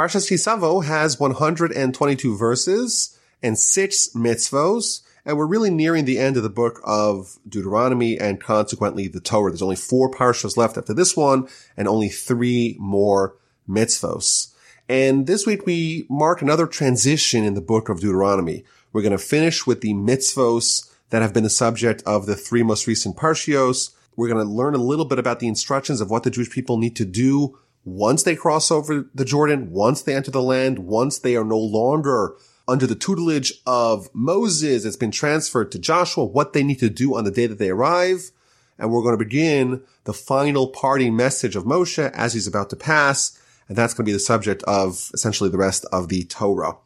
Parshas Ki Savo has 122 verses and six mitzvos, and we're really nearing the end of the book of Deuteronomy and consequently the Torah. There's only four parshas left after this one and only three more mitzvos. And this week we mark another transition in the book of Deuteronomy. We're going to finish with the mitzvos that have been the subject of the three most recent parshios. We're going to learn a little bit about the instructions of what the Jewish people need to do once they cross over the Jordan, once they enter the land, once they are no longer under the tutelage of Moses, it's been transferred to Joshua, what they need to do on the day that they arrive. And we're going to begin the final parting message of Moshe as he's about to pass. And that's going to be the subject of essentially the rest of the Torah.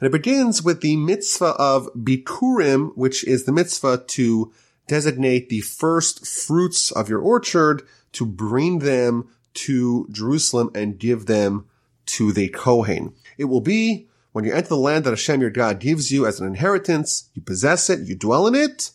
And it begins with the mitzvah of Bikurim, which is the mitzvah to designate the first fruits of your orchard to bring them to Jerusalem and give them to the Kohen. It will be when you enter the land that Hashem your God gives you as an inheritance, you possess it, you dwell in it,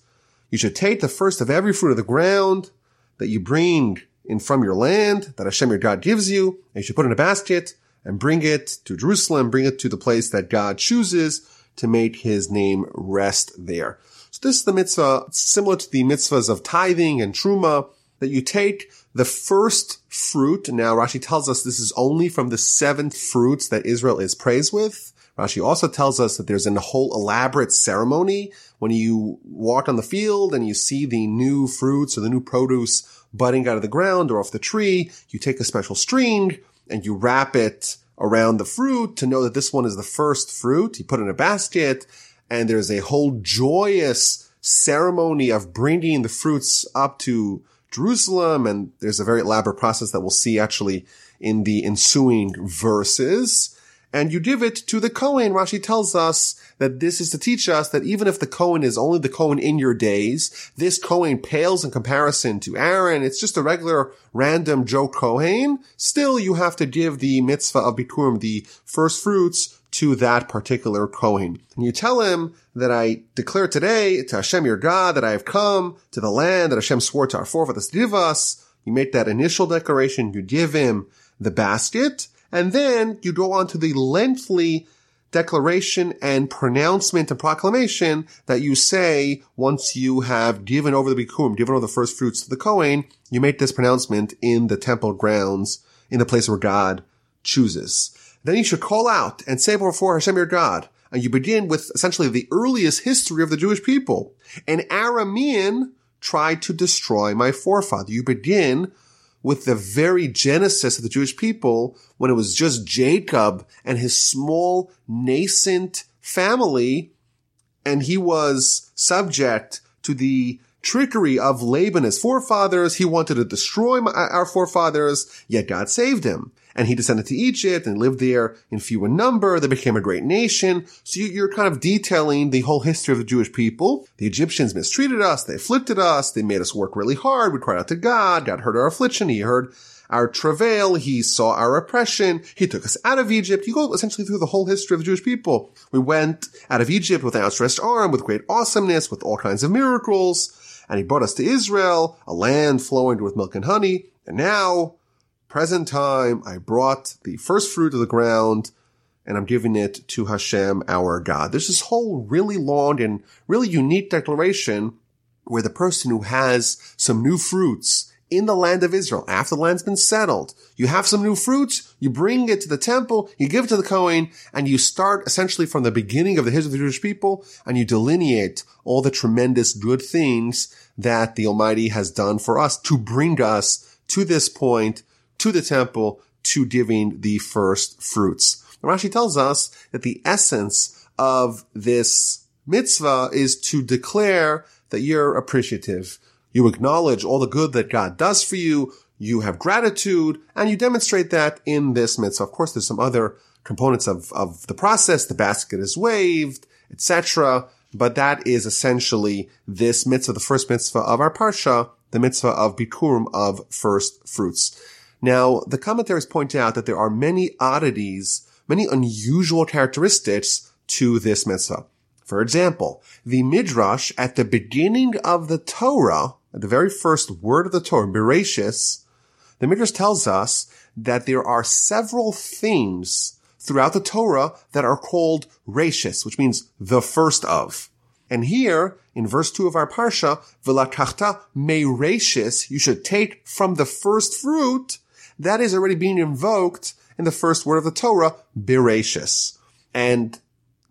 you should take the first of every fruit of the ground that you bring in from your land that Hashem your God gives you, and you should put in a basket and bring it to Jerusalem, bring it to the place that God chooses to make his name rest there. So this is the mitzvah similar to the mitzvahs of tithing and truma that you take the first fruit. Now Rashi tells us this is only from the seven fruits that Israel is praised with. Rashi also tells us that there's a whole elaborate ceremony when you walk on the field and you see the new fruits or the new produce budding out of the ground or off the tree. You take a special string and you wrap it around the fruit to know that this one is the first fruit. You put it in a basket and there's a whole joyous ceremony of bringing the fruits up to Jerusalem. And there's a very elaborate process that we'll see actually in the ensuing verses and you give it to the Kohen. Rashi tells us that this is to teach us that even if the Kohen is only the Kohen in your days, this Kohen pales in comparison to Aaron. It's just a regular random Joe Kohen. Still, you have to give the mitzvah of Bikurim, the first fruits, to that particular Kohen. And you tell him that I declare today to Hashem your God that I have come to the land that Hashem swore to our forefathers to give us. You make that initial declaration. You give him the basket. And then you go on to the lengthy declaration and pronouncement and proclamation that you say once you have given over the bikurim, given over the first fruits to the Kohen, you make this pronouncement in the temple grounds, in the place where God chooses. Then you should call out and say before Hashem your God, and you begin with essentially the earliest history of the Jewish people. An Aramean tried to destroy my forefather. You begin with the very genesis of the Jewish people when it was just Jacob and his small nascent family and he was subject to the trickery of Laban, his forefathers. He wanted to destroy our forefathers, yet God saved him and he descended to Egypt and lived there in few in number. They became a great nation. So you're kind of detailing the whole history of the Jewish people. The Egyptians mistreated us. They afflicted us. They made us work really hard. We cried out to God. God heard our affliction. He heard our travail. He saw our oppression. He took us out of Egypt. You go essentially through the whole history of the Jewish people. We went out of Egypt with an outstretched arm, with great awesomeness, with all kinds of miracles. And he brought us to Israel, a land flowing with milk and honey. And now present time, I brought the first fruit of the ground and I'm giving it to Hashem, our God. There's this whole really long and really unique declaration where the person who has some new fruits in the land of Israel, after the land's been settled, you have some new fruits, you bring it to the temple, you give it to the Kohen, and you start essentially from the beginning of the history of the Jewish people, and you delineate all the tremendous good things that the Almighty has done for us to bring us to this point to the temple to giving the first fruits. Rashi tells us that the essence of this mitzvah is to declare that you're appreciative. You acknowledge all the good that God does for you. You have gratitude and you demonstrate that in this mitzvah. Of course, there's some other components of, of the process. The basket is waved, etc. But that is essentially this mitzvah, the first mitzvah of our parsha, the mitzvah of bikurim of first fruits. Now, the commentaries point out that there are many oddities, many unusual characteristics to this mitzvah. For example, the Midrash at the beginning of the Torah, at the very first word of the Torah, Bereshis, the Midrash tells us that there are several themes throughout the Torah that are called rashis, which means the first of. And here, in verse 2 of our parsha, v'lakachta me rashis, you should take from the first fruit, that is already being invoked in the first word of the Torah, berashis. And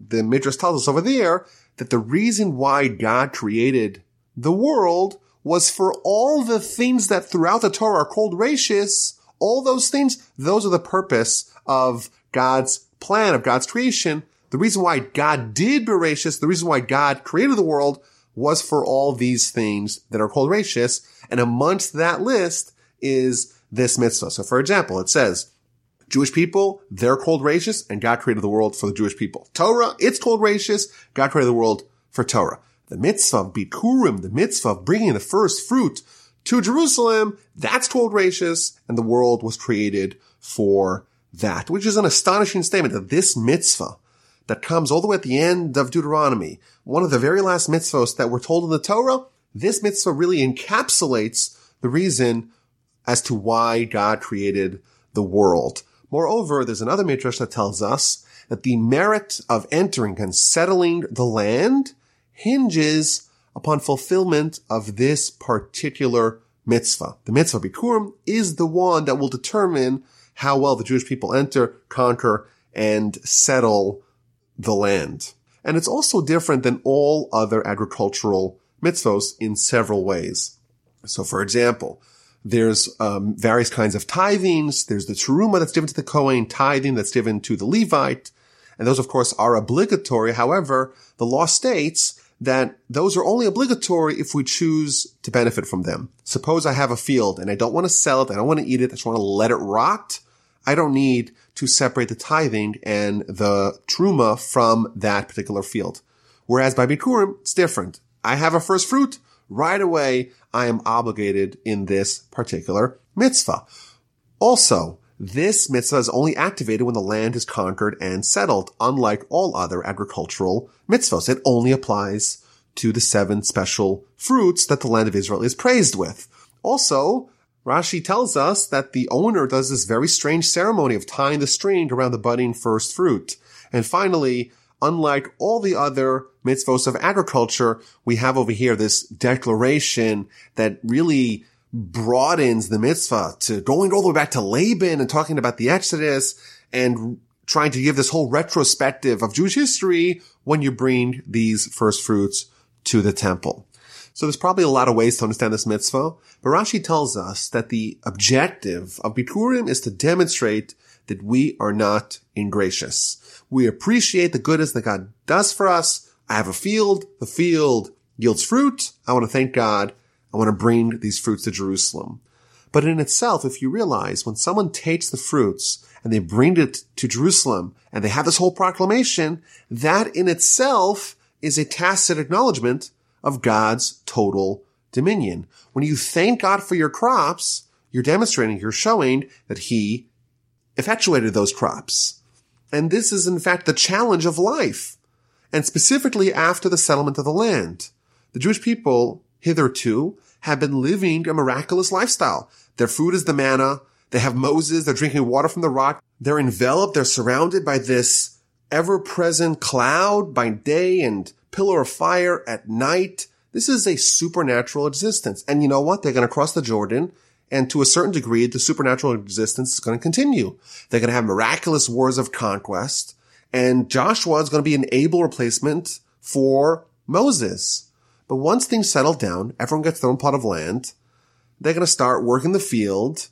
the Midrash tells us over there that the reason why God created the world was for all the things that throughout the Torah are called rashis, all those things, those are the purpose of God's plan, of God's creation. The reason why God did Bereshis, the reason why God created the world was for all these things that are called rashis. And amongst that list is this mitzvah. So for example, it says, Jewish people, they're called rashis, and God created the world for the Jewish people. Torah, it's called rashis, God created the world for Torah. The mitzvah of Bikurim, the mitzvah of bringing the first fruit to Jerusalem, that's called rashis, and the world was created for that, which is an astonishing statement that this mitzvah that comes all the way at the end of Deuteronomy, one of the very last mitzvahs that were told in the Torah, this mitzvah really encapsulates the reason as to why God created the world. Moreover, there's another midrash that tells us that the merit of entering and settling the land hinges upon fulfillment of this particular mitzvah. The mitzvah Bikurim is the one that will determine how well the Jewish people enter, conquer, and settle the land. And it's also different than all other agricultural mitzvahs in several ways. So for example, there's um, various kinds of tithings. There's the teruma that's given to the Kohen, tithing that's given to the Levite. And those, of course, are obligatory. However, the law states that those are only obligatory if we choose to benefit from them. Suppose I have a field and I don't want to sell it. I don't want to eat it. I just want to let it rot. I don't need to separate the tithing and the truma from that particular field. Whereas by Bikurim, it's different. I have a first fruit. Right away, I am obligated in this particular mitzvah. Also, this mitzvah is only activated when the land is conquered and settled, unlike all other agricultural mitzvahs. It only applies to the seven special fruits that the land of Israel is praised with. Also, Rashi tells us that the owner does this very strange ceremony of tying the string around the budding first fruit. And finally, unlike all the other mitzvahs of agriculture, we have over here this declaration that really broadens the mitzvah to going all the way back to Laban and talking about the Exodus and trying to give this whole retrospective of Jewish history when you bring these first fruits to the temple. So there's probably a lot of ways to understand this mitzvah, but Rashi tells us that the objective of Bikurim is to demonstrate that we are not ingracious. We appreciate the goodness that God does for us. I have a field. The field yields fruit. I want to thank God. I want to bring these fruits to Jerusalem. But in itself, if you realize when someone takes the fruits and they bring it to Jerusalem and they have this whole proclamation, that in itself is a tacit acknowledgement of God's total dominion. When you thank God for your crops, you're demonstrating, you're showing that he effectuated those crops. And this is in fact the challenge of life. And specifically after the settlement of the land. The Jewish people hitherto have been living a miraculous lifestyle. Their food is the manna. They have Moses. They're drinking water from the rock. They're enveloped. They're surrounded by this ever present cloud by day and pillar of fire at night. This is a supernatural existence. And you know what? They're going to cross the Jordan. And to a certain degree, the supernatural existence is going to continue. They're going to have miraculous wars of conquest. And Joshua is going to be an able replacement for Moses. But once things settle down, everyone gets their own plot of land. They're going to start working the field.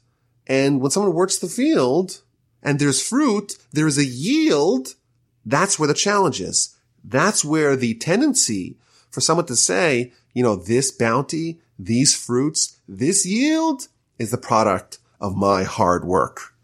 And when someone works the field and there's fruit, there's a yield. That's where the challenge is. That's where the tendency for someone to say, you know, this bounty, these fruits, this yield is the product of my hard work.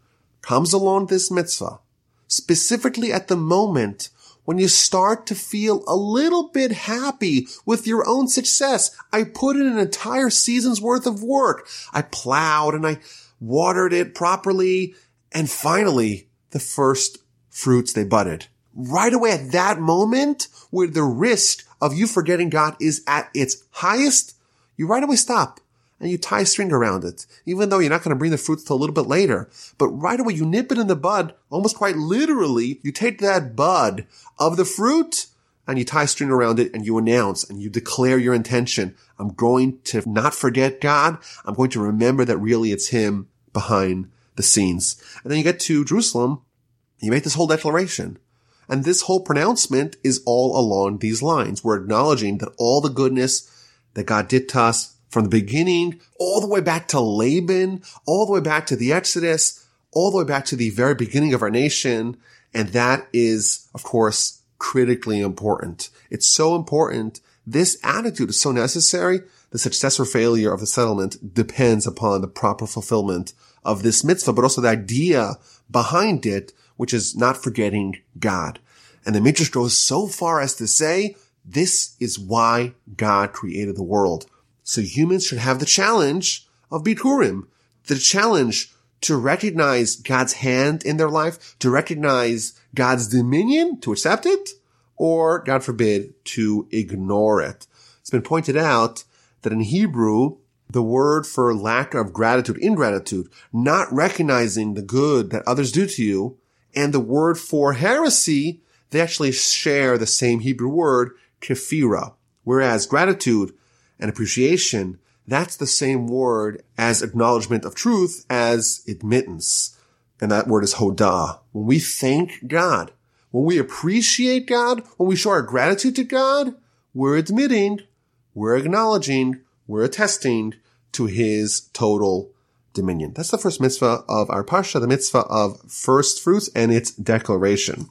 Comes along this mitzvah, specifically at the moment when you start to feel a little bit happy with your own success. I put in an entire season's worth of work. I plowed and I watered it properly. And finally, the first fruits they budded right away at that moment where the risk of you forgetting God is at its highest, you right away stop. And you tie string around it, even though you're not going to bring the fruits till a little bit later. But right away, you nip it in the bud, almost quite literally, you take that bud of the fruit and you tie string around it and you announce and you declare your intention. I'm going to not forget God. I'm going to remember that really it's Him behind the scenes. And then you get to Jerusalem, you make this whole declaration. And this whole pronouncement is all along these lines. We're acknowledging that all the goodness that God did to us from the beginning, all the way back to Laban, all the way back to the Exodus, all the way back to the very beginning of our nation. And that is, of course, critically important. It's so important. This attitude is so necessary. The success or failure of the settlement depends upon the proper fulfillment of this mitzvah, but also the idea behind it, which is not forgetting God. And the Midrash goes so far as to say, this is why God created the world. So humans should have the challenge of Bikurim, the challenge to recognize God's hand in their life, to recognize God's dominion, to accept it, or God forbid, to ignore it. It's been pointed out that in Hebrew, the word for lack of gratitude, ingratitude, not recognizing the good that others do to you, and the word for heresy, they actually share the same Hebrew word, kefira. Whereas gratitude and appreciation, that's the same word as acknowledgement of truth as admittance. And that word is hodah. When we thank God, when we appreciate God, when we show our gratitude to God, we're admitting, we're acknowledging, we're attesting to his total dominion. That's the first mitzvah of our parsha, the mitzvah of first fruits and its declaration.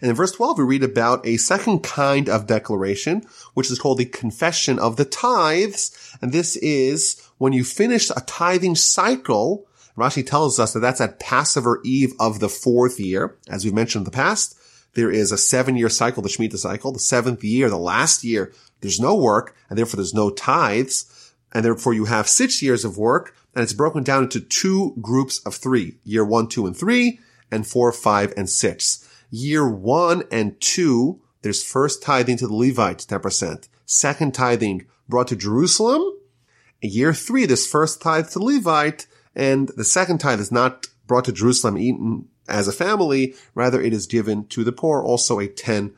And in verse 12, we read about a second kind of declaration, which is called the confession of the tithes. And this is when you finish a tithing cycle. Rashi tells us that that's at Passover Eve of the fourth year. As we've mentioned in the past, there is a seven year cycle, the Shemitah cycle. The seventh year, the last year, there's no work and therefore there's no tithes. And therefore you have six years of work and it's broken down into two groups of three, year one, two, and three, and four, five, and six. Year one and two, there's first tithing to the Levites, 10%. Second tithing brought to Jerusalem. Year three, there's first tithe to Levite, and the second tithe is not brought to Jerusalem, eaten as a family. Rather, it is given to the poor, also a 10%.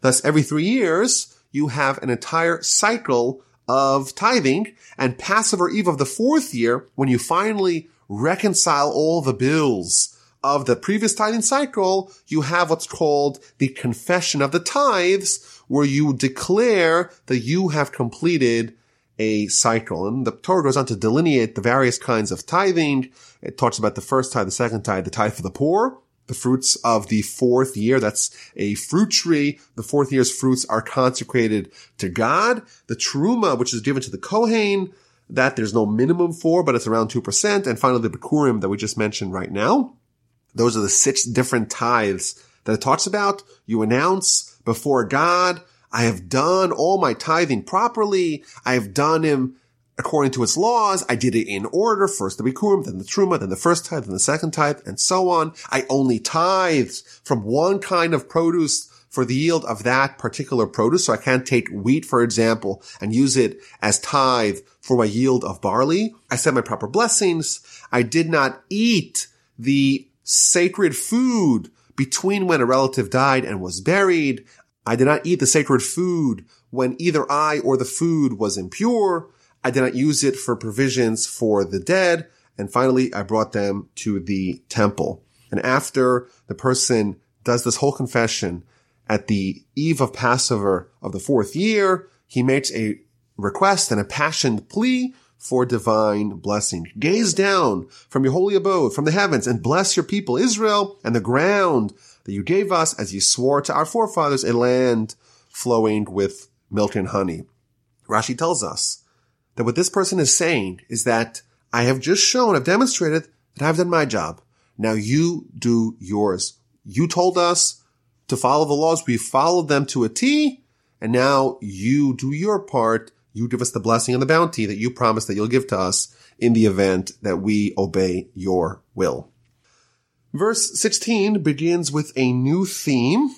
Thus, every three years, you have an entire cycle of tithing and Passover Eve of the fourth year, when you finally reconcile all the bills of the previous tithing cycle, you have what's called the confession of the tithes, where you declare that you have completed a cycle. And the Torah goes on to delineate the various kinds of tithing. It talks about the first tithe, the second tithe, the tithe for the poor, the fruits of the fourth year. That's a fruit tree. The fourth year's fruits are consecrated to God. The truma, which is given to the Kohen, that there's no minimum for, but it's around 2%. And finally, the Bikurim that we just mentioned right now. Those are the six different tithes that it talks about. You announce before God, I have done all my tithing properly. I have done him according to its laws. I did it in order. First the Bikurim, then the Truma, then the first tithe, then the second tithe, and so on. I only tithes from one kind of produce for the yield of that particular produce. So I can't take wheat, for example, and use it as tithe for my yield of barley. I said my proper blessings. I did not eat the sacred food between when a relative died and was buried. I did not eat the sacred food when either I or the food was impure. I did not use it for provisions for the dead. And finally, I brought them to the temple. And after the person does this whole confession at the eve of Passover of the fourth year, he makes a request and a passionate plea for divine blessing. Gaze down from your holy abode, from the heavens, and bless your people, Israel, and the ground that you gave us as you swore to our forefathers, a land flowing with milk and honey. Rashi tells us that what this person is saying is that I have just shown, I've demonstrated that I've done my job. Now you do yours. You told us to follow the laws. We followed them to a T. And now you do your part. You give us the blessing and the bounty that you promised that you'll give to us in the event that we obey your will. Verse 16 begins with a new theme.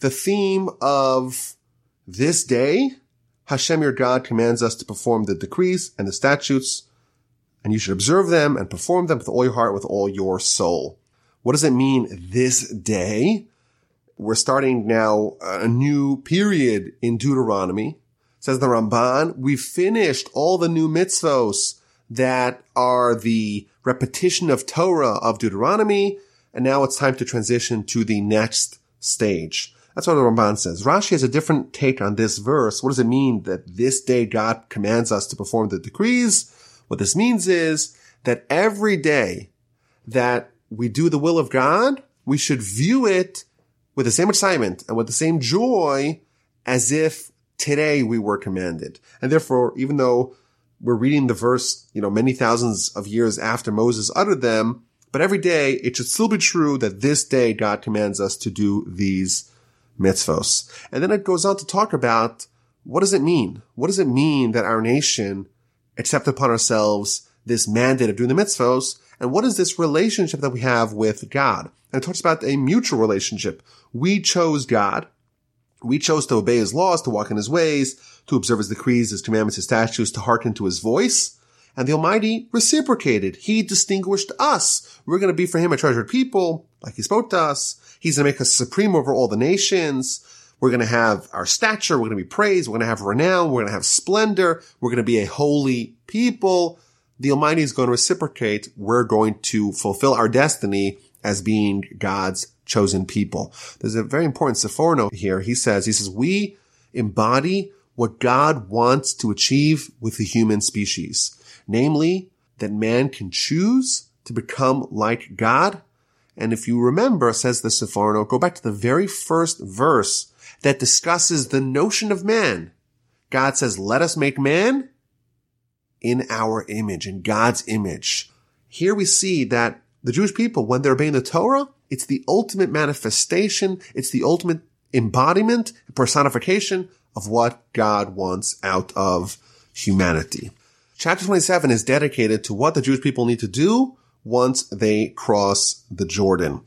The theme of this day Hashem your God commands us to perform the decrees and the statutes, and you should observe them and perform them with all your heart, with all your soul. What does it mean this day? We're starting now a new period in Deuteronomy. Says the Ramban, we've finished all the new mitzvos that are the repetition of Torah of Deuteronomy, and now it's time to transition to the next stage. That's what the Ramban says. Rashi has a different take on this verse. What does it mean that this day God commands us to perform the decrees? What this means is that every day that we do the will of God, we should view it with the same excitement and with the same joy as if today we were commanded. And therefore, even though we're reading the verse, you know, many thousands of years after Moses uttered them, but every day it should still be true that this day God commands us to do these mitzvos. And then it goes on to talk about what does it mean? What does it mean that our nation accept upon ourselves this mandate of doing the mitzvos? And what is this relationship that we have with God? And it talks about a mutual relationship. We chose God. We chose to obey his laws, to walk in his ways, to observe his decrees, his commandments, his statutes, to hearken to his voice. And the Almighty reciprocated. He distinguished us. We're going to be for him a treasured people, like he spoke to us. He's going to make us supreme over all the nations. We're going to have our stature. We're going to be praised. We're going to have renown. We're going to have splendor. We're going to be a holy people. The Almighty is going to reciprocate. We're going to fulfill our destiny as being God's chosen people. There's a very important Seforno here. He says, he says, we embody what God wants to achieve with the human species. Namely, that man can choose to become like God and if you remember, says the Seforno, go back to the very first verse that discusses the notion of man. God says, let us make man in our image, in God's image. Here we see that the Jewish people, when they're obeying the Torah, it's the ultimate manifestation. It's the ultimate embodiment, personification of what God wants out of humanity. Chapter 27 is dedicated to what the Jewish people need to do once they cross the Jordan.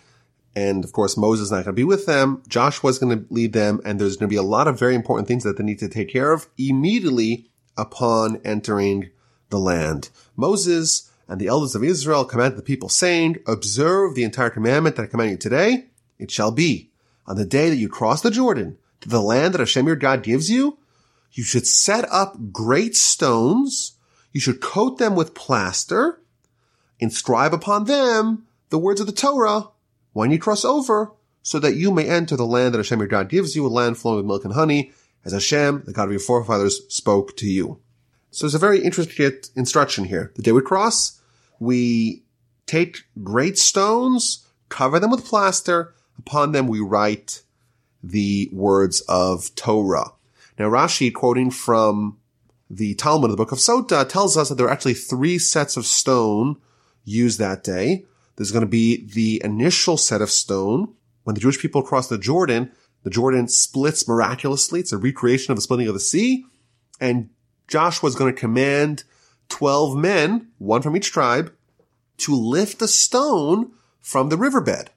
And of course, Moses is not going to be with them. Joshua is going to lead them. And there's going to be a lot of very important things that they need to take care of immediately upon entering the land. Moses and the elders of Israel commanded the people saying, observe the entire commandment that I command you today. It shall be on the day that you cross the Jordan to the land that Hashem your God gives you. You should set up great stones. You should coat them with plaster inscribe upon them the words of the Torah when you cross over, so that you may enter the land that Hashem your God gives you, a land flowing with milk and honey, as Hashem, the God of your forefathers, spoke to you. So there's a very intricate instruction here. The day we cross, we take great stones, cover them with plaster, upon them we write the words of Torah. Now Rashi, quoting from the Talmud of the book of Sota, tells us that there are actually three sets of stone used that day. There's going to be the initial set of stone. When the Jewish people cross the Jordan, the Jordan splits miraculously. It's a recreation of the splitting of the sea. And Joshua is going to command 12 men, one from each tribe, to lift a stone from the riverbed.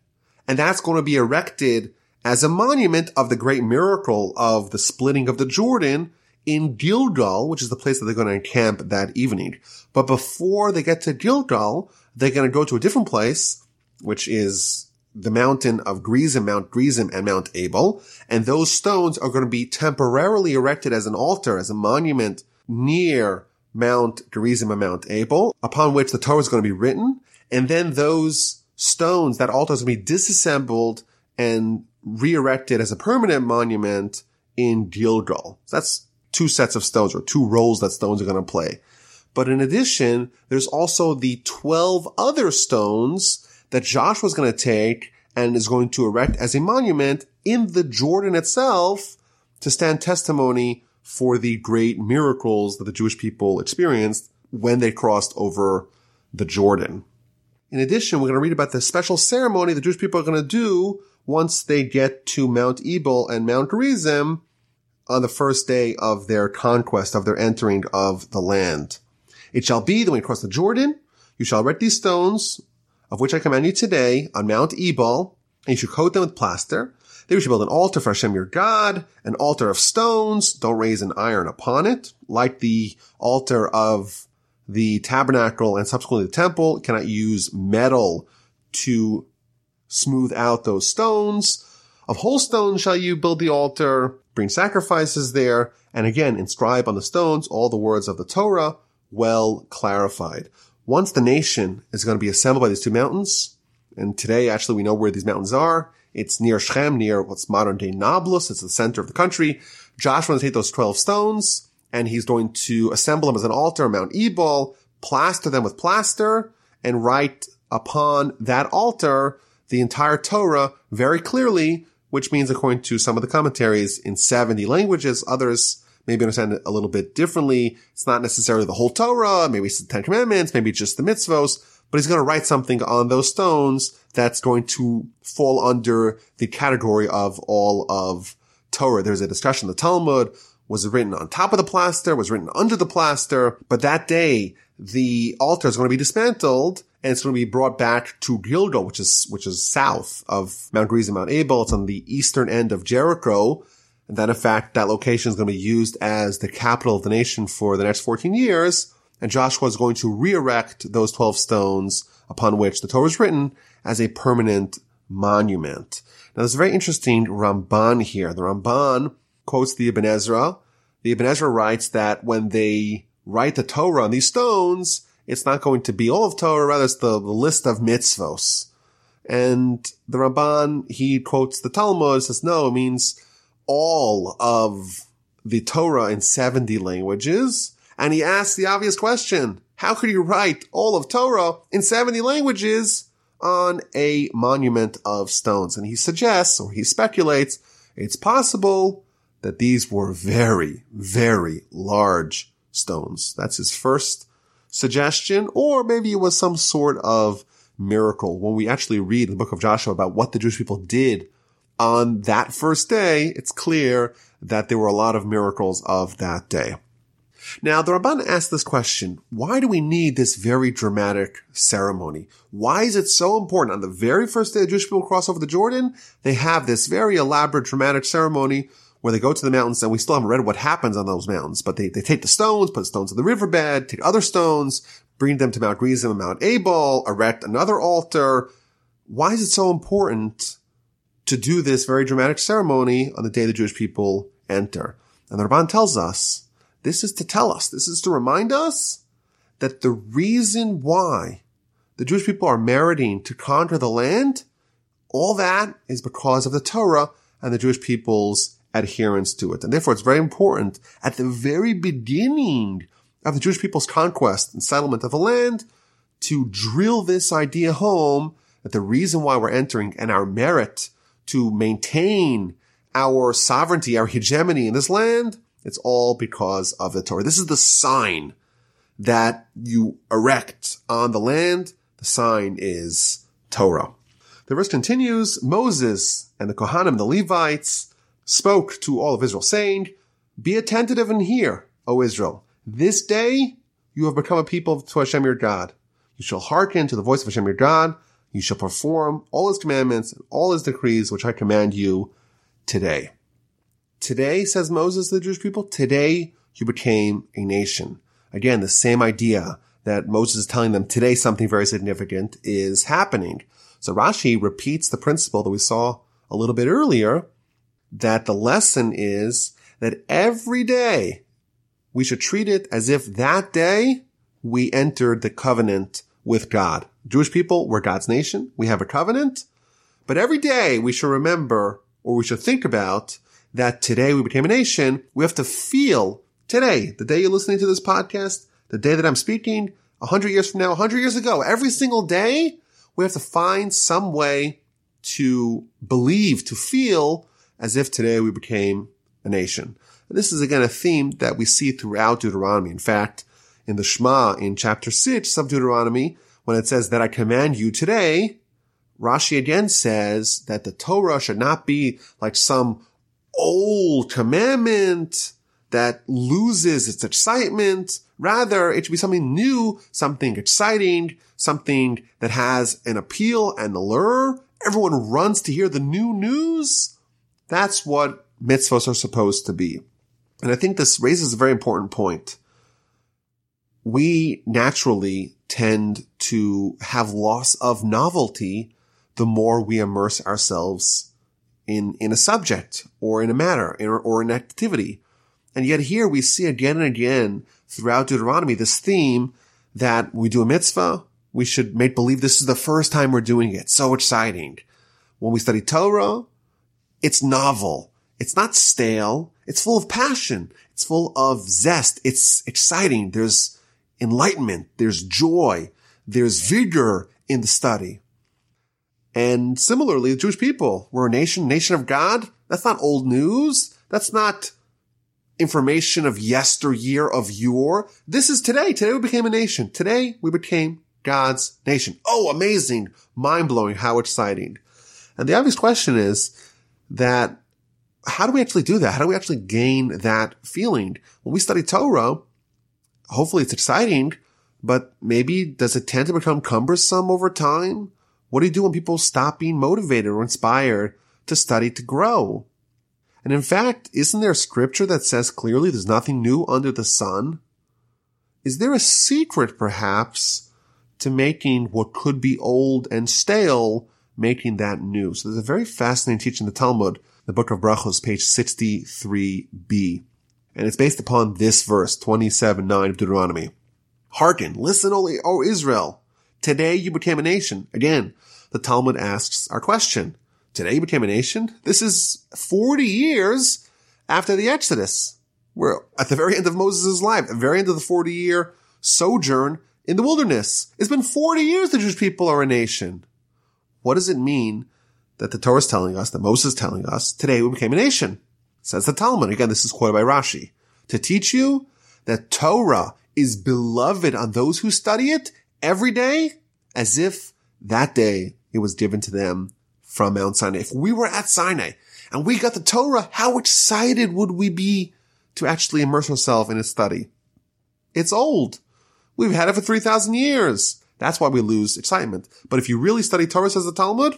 And that's going to be erected as a monument of the great miracle of the splitting of the Jordan in Gilgal, which is the place that they're going to encamp that evening. But before they get to Gilgal, they're going to go to a different place, which is the mountain of Gerizim, Mount Gerizim and Mount Ebal. And those stones are going to be temporarily erected as an altar, as a monument near Mount Gerizim and Mount Ebal, upon which the Torah is going to be written. And then those stones, that altar is going to be disassembled and re-erected as a permanent monument in Gilgal. So that's two sets of stones or two roles that stones are going to play. But in addition, there's also the 12 other stones that Joshua is going to take and is going to erect as a monument in the Jordan itself to stand testimony for the great miracles that the Jewish people experienced when they crossed over the Jordan. In addition, we're going to read about the special ceremony the Jewish people are going to do once they get to Mount Ebal and Mount Gerizim on the first day of their conquest, of their entering of the land. It shall be that when you cross the Jordan, you shall write these stones, of which I command you today, on Mount Ebal, and you should coat them with plaster. Then you should build an altar for Hashem your God, an altar of stones. Don't raise an iron upon it, like the altar of the tabernacle and subsequently the temple. Cannot use metal to smooth out those stones. Of whole stones shall you build the altar, bring sacrifices there, and again inscribe on the stones all the words of the Torah, well clarified. Once the nation is going to be assembled by these two mountains, and today actually we know where these mountains are, it's near Shechem, near what's modern day Nablus. It's the center of the country. Joshua going to take those 12 stones and he's going to assemble them as an altar on Mount Ebal, plaster them with plaster and write upon that altar the entire Torah very clearly, which means according to some of the commentaries in 70 languages, others maybe understand it a little bit differently. It's not necessarily the whole Torah. Maybe it's the Ten Commandments. Maybe just the mitzvos, but he's going to write something on those stones that's going to fall under the category of all of Torah. There's a discussion the Talmud. Was it written on top of the plaster? Was written under the plaster? But that day, the altar is going to be dismantled and it's going to be brought back to Gilgal, which is, which is south of Mount Gerizim, Mount Ebal. It's on the eastern end of Jericho. And that in fact, that location is going to be used as the capital of the nation for the next 14 years. And Joshua is going to re-erect those 12 stones upon which the Torah is written as a permanent monument. Now there's a very interesting Ramban here. The Ramban quotes the Ibn Ezra. The Ibn Ezra writes that when they write the Torah on these stones, it's not going to be all of Torah, rather it's the, the list of mitzvos. And the Ramban, he quotes the Talmud, says, no, it means all of the Torah in 70 languages. And he asks the obvious question, how could you write all of Torah in 70 languages on a monument of stones? And he suggests, or he speculates, it's possible that these were very, very large stones. That's his first suggestion, or maybe it was some sort of miracle. When we actually read the book of Joshua about what the Jewish people did on that first day, it's clear that there were a lot of miracles of that day. Now, the Ramban asked this question, why do we need this very dramatic ceremony? Why is it so important? On the very first day the Jewish people cross over the Jordan, they have this very elaborate dramatic ceremony where they go to the mountains and we still haven't read what happens on those mountains, but they, they take the stones, put stones in the riverbed, take other stones, bring them to Mount Gerizim and Mount Ebal, erect another altar. Why is it so important to do this very dramatic ceremony on the day the Jewish people enter? And the Ramban tells us this is to tell us, this is to remind us that the reason why the Jewish people are meriting to conquer the land, all that is because of the Torah and the Jewish people's adherence to it. And therefore it's very important at the very beginning of the Jewish people's conquest and settlement of the land to drill this idea home that the reason why we're entering and our merit to maintain our sovereignty, our hegemony in this land it's all because of the Torah. This is the sign that you erect on the land. The sign is Torah. The verse continues, Moses and the Kohanim, the Levites, spoke to all of Israel saying, be attentive and hear, O Israel. This day you have become a people to Hashem your God. You shall hearken to the voice of Hashem your God. You shall perform all his commandments and all his decrees, which I command you today. Today, says Moses to the Jewish people, today you became a nation. Again, the same idea that Moses is telling them today something very significant is happening. So Rashi repeats the principle that we saw a little bit earlier, that the lesson is that every day we should treat it as if that day we entered the covenant with God. Jewish people, we're God's nation. We have a covenant. But every day we should remember or we should think about that today we became a nation, we have to feel today, the day you're listening to this podcast, the day that I'm speaking, a hundred years from now, a hundred years ago, every single day, we have to find some way to believe, to feel as if today we became a nation. And this is again a theme that we see throughout Deuteronomy. In fact, in the Shema in chapter six of Deuteronomy, when it says that I command you today, Rashi again says that the Torah should not be like some old commandment that loses its excitement. Rather, it should be something new, something exciting, something that has an appeal and allure everyone runs to hear the new news. That's what mitzvahs are supposed to be. And I think this raises a very important point. We naturally tend to have loss of novelty the more we immerse ourselves in, in a subject or in a matter or, or an activity. And yet here we see again and again throughout Deuteronomy this theme that we do a mitzvah, we should make believe this is the first time we're doing it. So exciting. When we study Torah, it's novel. It's not stale. It's full of passion. It's full of zest. It's exciting. There's enlightenment. There's joy. There's vigor in the study. And similarly, the Jewish people, we're a nation, nation of God. That's not old news. That's not information of yesteryear of yore. This is today. Today we became a nation. Today we became God's nation. Oh, amazing. Mind blowing. How exciting. And the obvious question is that how do we actually do that? How do we actually gain that feeling? When we study Torah, hopefully it's exciting, but maybe does it tend to become cumbersome over time? What do you do when people stop being motivated or inspired to study to grow? And in fact, isn't there scripture that says clearly there's nothing new under the sun? Is there a secret perhaps to making what could be old and stale, making that new? So there's a very fascinating teaching in the Talmud, the book of Brachos, page 63b. And it's based upon this verse, 27.9 of Deuteronomy. Hearken, listen, O Israel. Today you became a nation. Again, the Talmud asks our question. Today you became a nation? This is 40 years after the Exodus. We're at the very end of Moses' life, at the very end of the 40 year sojourn in the wilderness. It's been 40 years the Jewish people are a nation. What does it mean that the Torah is telling us, that Moses is telling us, today we became a nation? Says the Talmud. Again, this is quoted by Rashi. To teach you that Torah is beloved on those who study it every day as if that day it was given to them from Mount Sinai. If we were at Sinai and we got the Torah, how excited would we be to actually immerse ourselves in its study? It's old. We've had it for 3,000 years. That's why we lose excitement. But if you really study Torah, says the Talmud,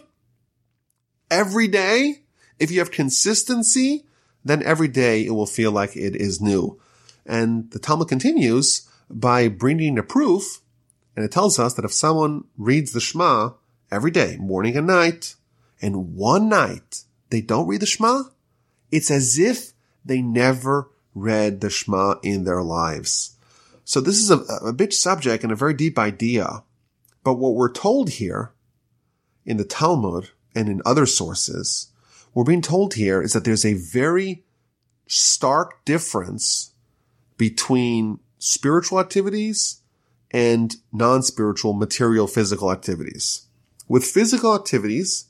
every day, if you have consistency, then every day it will feel like it is new. And the Talmud continues by bringing a proof, and it tells us that if someone reads the Shema every day, morning and night, and one night they don't read the Shema, it's as if they never read the Shema in their lives. So this is a, a big subject and a very deep idea. But what we're told here in the Talmud and in other sources, we're being told here is that there's a very stark difference between spiritual activities and non-spiritual material physical activities. With physical activities,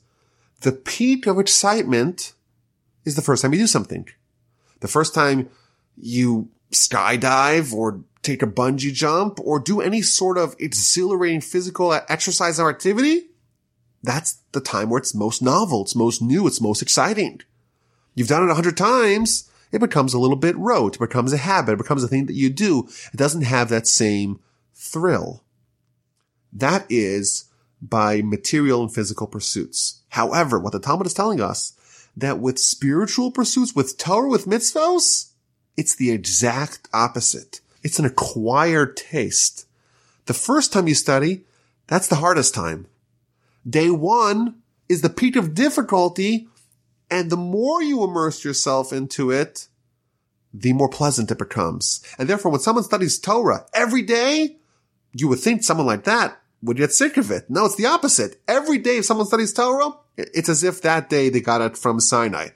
the peak of excitement is the first time you do something. The first time you skydive or take a bungee jump or do any sort of exhilarating physical exercise or activity. That's the time where it's most novel. It's most new. It's most exciting. You've done it a hundred times. It becomes a little bit rote. It becomes a habit. It becomes a thing that you do. It doesn't have that same thrill. That is by material and physical pursuits. However, what the Talmud is telling us that with spiritual pursuits, with Torah, with mitzvahs, it's the exact opposite. It's an acquired taste. The first time you study, that's the hardest time. Day one is the peak of difficulty. And the more you immerse yourself into it, the more pleasant it becomes. And therefore, when someone studies Torah every day, you would think someone like that would get sick of it. No, it's the opposite. Every day if someone studies Torah, it's as if that day they got it from Sinai.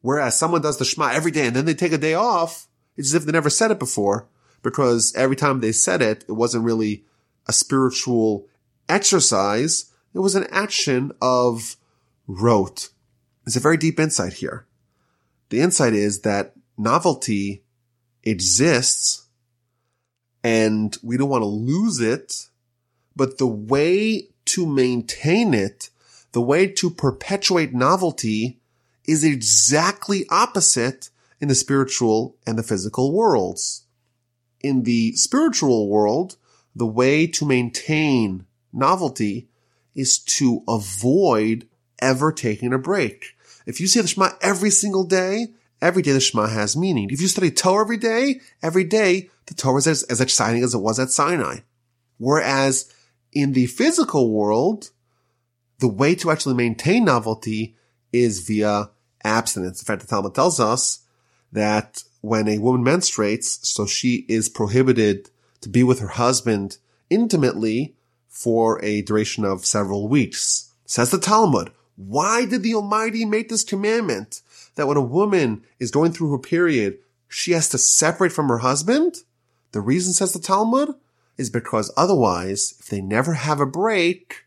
Whereas someone does the Shema every day and then they take a day off, it's as if they never said it before because every time they said it, it wasn't really a spiritual exercise. It was an action of rote. There's a very deep insight here. The insight is that novelty exists and we don't want to lose it but the way to maintain it, the way to perpetuate novelty is exactly opposite in the spiritual and the physical worlds. In the spiritual world, the way to maintain novelty is to avoid ever taking a break. If you say the Shema every single day, every day the Shema has meaning. If you study Torah every day, every day the Torah is as, exciting as it was at Sinai. Whereas in the physical world, the way to actually maintain novelty is via abstinence. In fact, the Talmud tells us that when a woman menstruates, so she is prohibited to be with her husband intimately for a duration of several weeks. Says the Talmud, why did the Almighty make this commandment that when a woman is going through her period, she has to separate from her husband? The reason, says the Talmud, is because otherwise, if they never have a break,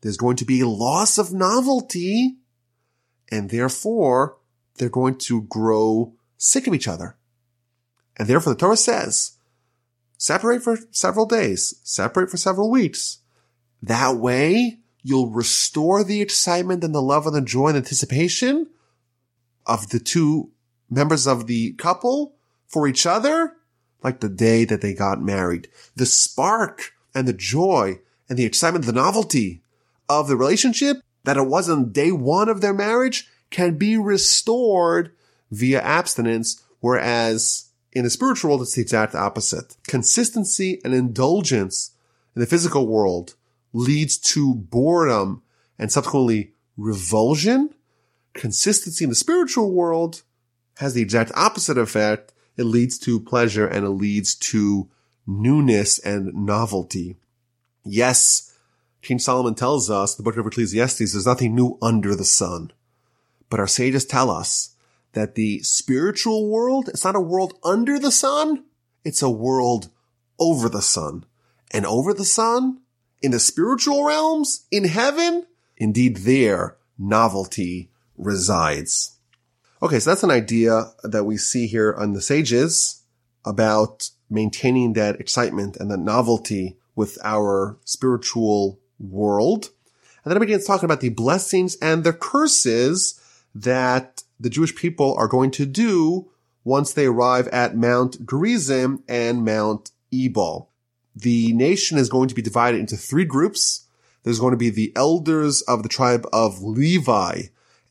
there's going to be a loss of novelty, and therefore they're going to grow sick of each other. And therefore the Torah says, separate for several days, separate for several weeks. That way you'll restore the excitement and the love and the joy and anticipation of the two members of the couple for each other, like the day that they got married. The spark and the joy and the excitement, the novelty of the relationship that it was on day one of their marriage can be restored via abstinence, whereas in the spiritual world, it's the exact opposite. Consistency and indulgence in the physical world leads to boredom and subsequently revulsion. Consistency in the spiritual world has the exact opposite effect. It leads to pleasure and it leads to newness and novelty. Yes, King Solomon tells us, the book of Ecclesiastes, there's nothing new under the sun. But our sages tell us that the spiritual world, it's not a world under the sun, it's a world over the sun. And over the sun, in the spiritual realms, in heaven, indeed there, novelty resides. Okay, so that's an idea that we see here on the sages about maintaining that excitement and that novelty with our spiritual world. And then it begins talking about the blessings and the curses that the Jewish people are going to do once they arrive at Mount Gerizim and Mount Ebal. The nation is going to be divided into three groups. There's going to be the elders of the tribe of Levi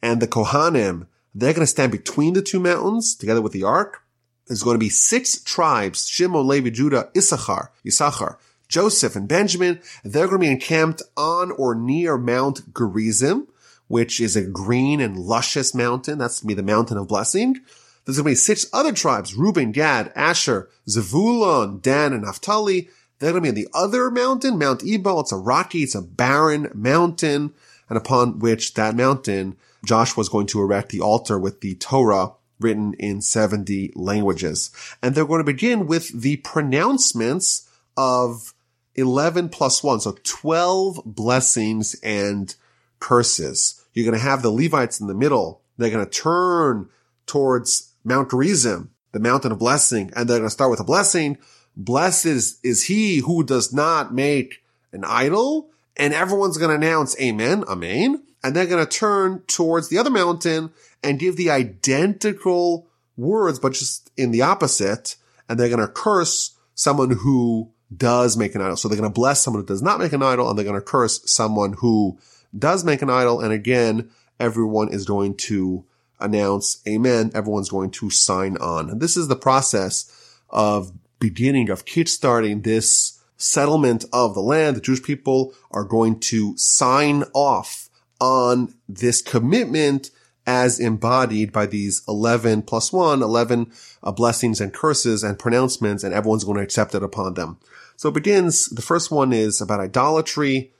and the Kohanim. They're going to stand between the two mountains together with the ark. There's going to be six tribes, Shimon, Levi, Judah, Issachar, Issachar, Joseph, and Benjamin. They're going to be encamped on or near Mount Gerizim which is a green and luscious mountain. That's going to be the mountain of blessing. There's going to be six other tribes, Reuben, Gad, Asher, Zevulun, Dan, and Naphtali. They're going to be on the other mountain, Mount Ebal. It's a rocky, it's a barren mountain, and upon which that mountain, Joshua was going to erect the altar with the Torah written in 70 languages. And they're going to begin with the pronouncements of 11 plus 1, so 12 blessings and curses. You're going to have the Levites in the middle. They're going to turn towards Mount Gerizim, the mountain of blessing, and they're going to start with a blessing. Blessed is, is he who does not make an idol. And everyone's going to announce amen, amen. And they're going to turn towards the other mountain and give the identical words, but just in the opposite. And they're going to curse someone who does make an idol. So they're going to bless someone who does not make an idol and they're going to curse someone who does make an idol. And again, everyone is going to announce amen. Everyone's going to sign on. And this is the process of beginning of kickstarting this settlement of the land. The Jewish people are going to sign off on this commitment as embodied by these 11 plus 1, 11 uh, blessings and curses and pronouncements, and everyone's going to accept it upon them. So it begins, the first one is about idolatry,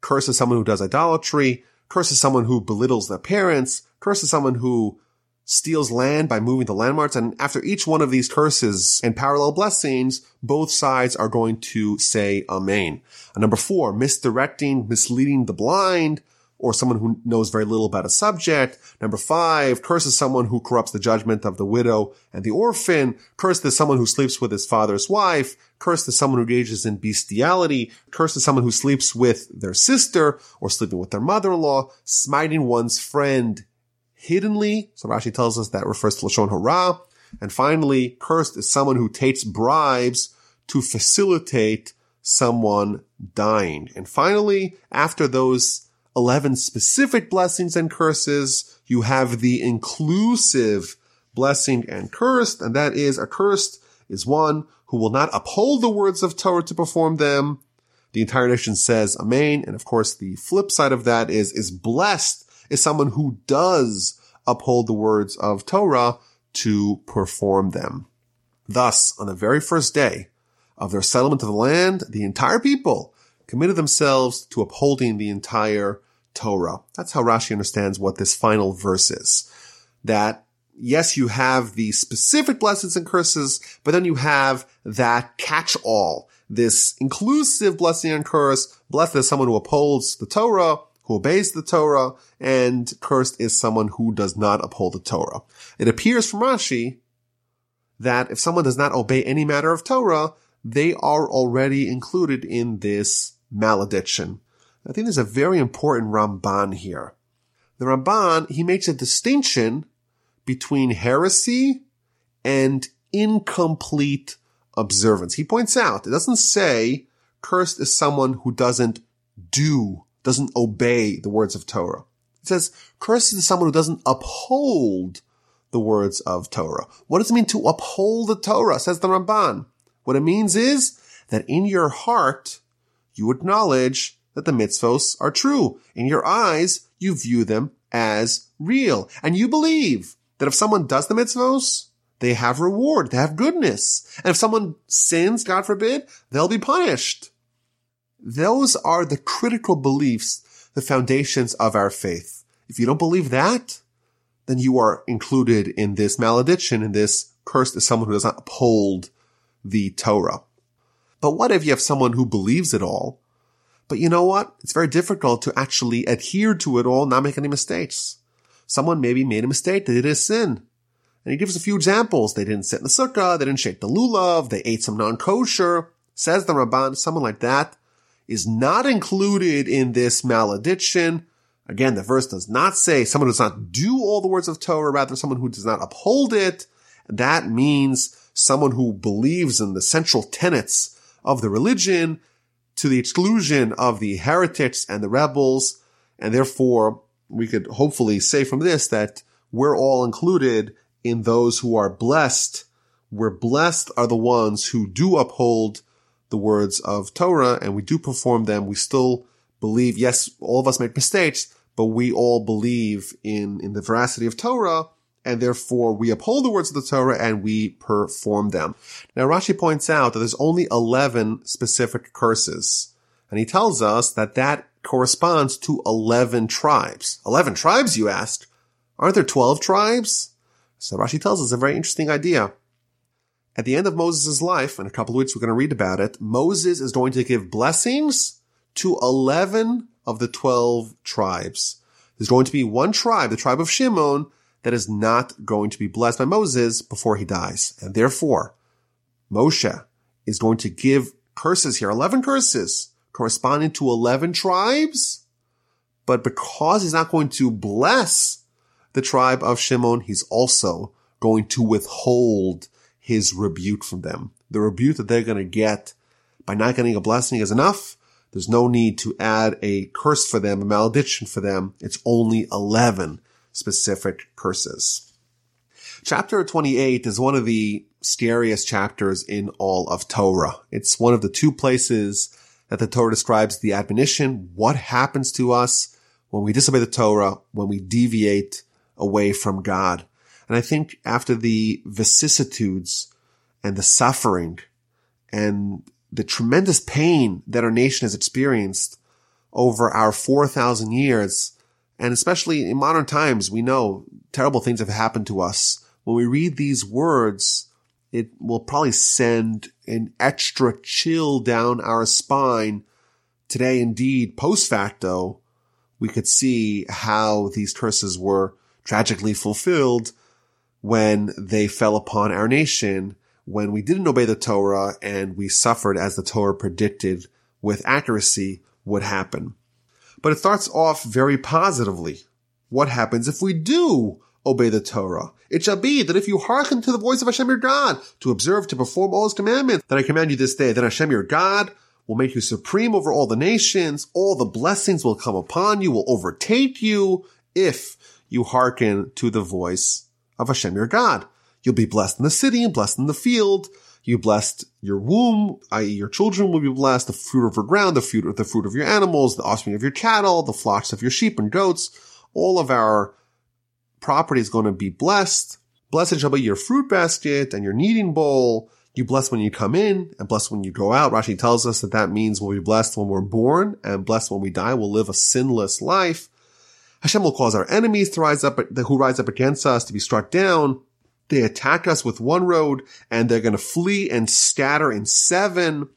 curses someone who does idolatry, curses someone who belittles their parents, curses someone who steals land by moving the landmarks. And after each one of these curses and parallel blessings, both sides are going to say Amen. And number four, misdirecting, misleading the blind, or someone who knows very little about a subject. Number five, curses someone who corrupts the judgment of the widow and the orphan. Curse is someone who sleeps with his father's wife. Curse is someone who engages in bestiality. Curse is someone who sleeps with their sister or sleeping with their mother-in-law. Smiting one's friend hiddenly. So Rashi tells us that refers to Lashon Hara. And finally, cursed is someone who takes bribes to facilitate someone dying. And finally, after those 11 specific blessings and curses. You have the inclusive blessing and cursed, and that is accursed is one who will not uphold the words of Torah to perform them. The entire nation says Amen. And of course, the flip side of that is, is blessed is someone who does uphold the words of Torah to perform them. Thus, on the very first day of their settlement of the land, the entire people committed themselves to upholding the entire Torah. That's how Rashi understands what this final verse is. That yes, you have the specific blessings and curses, but then you have that catch-all, this inclusive blessing and curse. Blessed is someone who upholds the Torah, who obeys the Torah, and cursed is someone who does not uphold the Torah. It appears from Rashi that if someone does not obey any matter of Torah, they are already included in this malediction. I think there's a very important Ramban here. The Ramban, he makes a distinction between heresy and incomplete observance. He points out, it doesn't say cursed is someone who doesn't do, doesn't obey the words of Torah. It says cursed is someone who doesn't uphold the words of Torah. What does it mean to uphold the Torah? Says the Ramban. What it means is that in your heart, you acknowledge that the mitzvos are true. In your eyes, you view them as real. And you believe that if someone does the mitzvos, they have reward, they have goodness. And if someone sins, God forbid, they'll be punished. Those are the critical beliefs, the foundations of our faith. If you don't believe that, then you are included in this malediction, in this curse as someone who does not uphold the Torah. But what if you have someone who believes it all, but you know what? It's very difficult to actually adhere to it all, not make any mistakes. Someone maybe made a mistake. They did a sin. And he gives a few examples. They didn't sit in the sukkah. They didn't shake the lulav. They ate some non-kosher. Says the Ramban, someone like that is not included in this malediction. Again, the verse does not say someone does not do all the words of Torah, rather someone who does not uphold it. That means someone who believes in the central tenets of the religion to the exclusion of the heretics and the rebels. And therefore, we could hopefully say from this that we're all included in those who are blessed. We're blessed are the ones who do uphold the words of Torah and we do perform them. We still believe, yes, all of us make mistakes, but we all believe in, in the veracity of Torah and therefore we uphold the words of the Torah and we perform them. Now Rashi points out that there's only 11 specific curses. And he tells us that that corresponds to 11 tribes. 11 tribes, you ask? Aren't there 12 tribes? So Rashi tells us a very interesting idea. At the end of Moses' life, in a couple of weeks we're going to read about it, Moses is going to give blessings to 11 of the 12 tribes. There's going to be one tribe, the tribe of Shimon, that is not going to be blessed by Moses before he dies. And therefore, Moshe is going to give curses here, 11 curses corresponding to 11 tribes. But because he's not going to bless the tribe of Shimon, he's also going to withhold his rebuke from them. The rebuke that they're going to get by not getting a blessing is enough. There's no need to add a curse for them, a malediction for them. It's only 11 specific curses. Chapter 28 is one of the scariest chapters in all of Torah. It's one of the two places that the Torah describes the admonition, what happens to us when we disobey the Torah, when we deviate away from God. And I think after the vicissitudes and the suffering and the tremendous pain that our nation has experienced over our 4,000 years, and especially in modern times, we know terrible things have happened to us. When we read these words, it will probably send an extra chill down our spine. Today, indeed, post facto, we could see how these curses were tragically fulfilled when they fell upon our nation, when we didn't obey the Torah and we suffered as the Torah predicted with accuracy would happen. But it starts off very positively. What happens if we do obey the Torah? It shall be that if you hearken to the voice of Hashem your God, to observe, to perform all his commandments that I command you this day, then Hashem your God will make you supreme over all the nations. All the blessings will come upon you, will overtake you if you hearken to the voice of Hashem your God. You'll be blessed in the city and blessed in the field. You blessed your womb, i.e. your children will be blessed, the fruit of your ground, the fruit, the fruit of your animals, the offspring of your cattle, the flocks of your sheep and goats. All of our property is going to be blessed. Blessed shall be your fruit basket and your kneading bowl. You bless when you come in and bless when you go out. Rashi tells us that that means we'll be blessed when we're born and blessed when we die. We'll live a sinless life. Hashem will cause our enemies to rise up, who rise up against us to be struck down. They attack us with one road and they're going to flee and scatter in seven.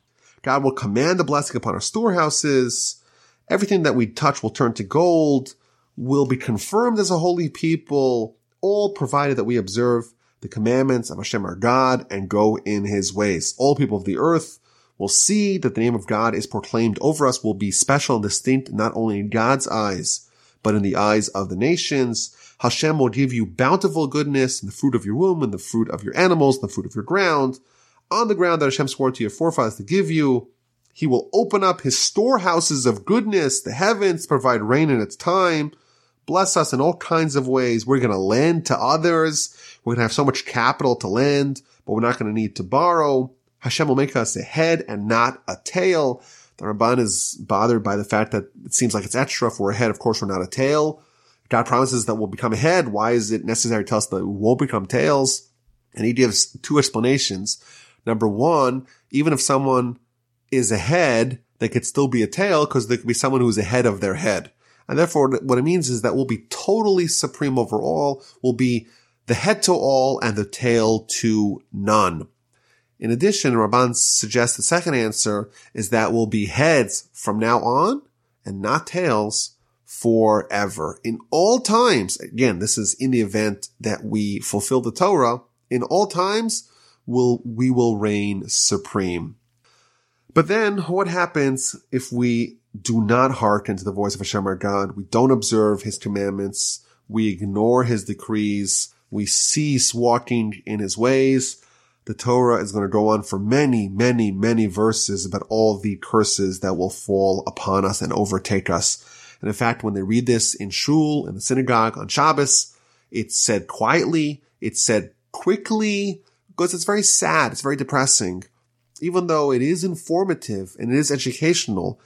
God will command the blessing upon our storehouses. Everything that we touch will turn to gold, We'll be confirmed as a holy people, all provided that we observe the commandments of Hashem our God and go in his ways. All people of the earth will see that the name of God is proclaimed over us will be special and distinct not only in God's eyes, but in the eyes of the nations. Hashem will give you bountiful goodness and the fruit of your womb and the fruit of your animals, and the fruit of your ground, on the ground that Hashem swore to your forefathers to give you. He will open up his storehouses of goodness, the heavens, provide rain in its time, bless us in all kinds of ways. We're going to lend to others. We're going to have so much capital to lend, but we're not going to need to borrow. Hashem will make us a head and not a tail. The Ramban is bothered by the fact that it seems like it's extra. If we're a head, of course, we're not a tail. God promises that we'll become a head. Why is it necessary to tell us that we won't become tails? And he gives two explanations. Number one, even if someone is a head, they could still be a tail because there could be someone who's ahead of their head. And therefore, what it means is that we'll be totally supreme over all. We'll be the head to all and the tail to none. In addition, Ramban suggests the second answer is that we'll be heads from now on and not tails forever. In all times, again, this is in the event that we fulfill the Torah, in all times, will we will reign supreme. But then what happens if we do not hearken to the voice of Hashem our God? We don't observe his commandments. We ignore his decrees. We cease walking in his ways. The Torah is going to go on for many, many, many verses about all the curses that will fall upon us and overtake us. And in fact, when they read this in shul, in the synagogue on Shabbos, it's said quietly, it's said quickly, because it's very sad, it's very depressing. Even though it is informative and it is educational,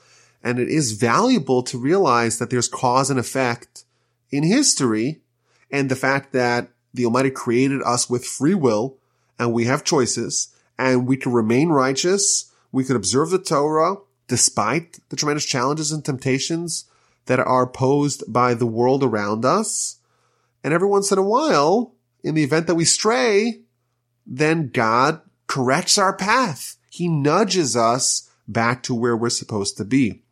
and it is valuable to realize that there's cause and effect in history, and the fact that the Almighty created us with free will, and we have choices, and we can remain righteous, we could observe the Torah, despite the tremendous challenges and temptations that are posed by the world around us. And every once in a while, in the event that we stray, then God corrects our path. He nudges us back to where we're supposed to be.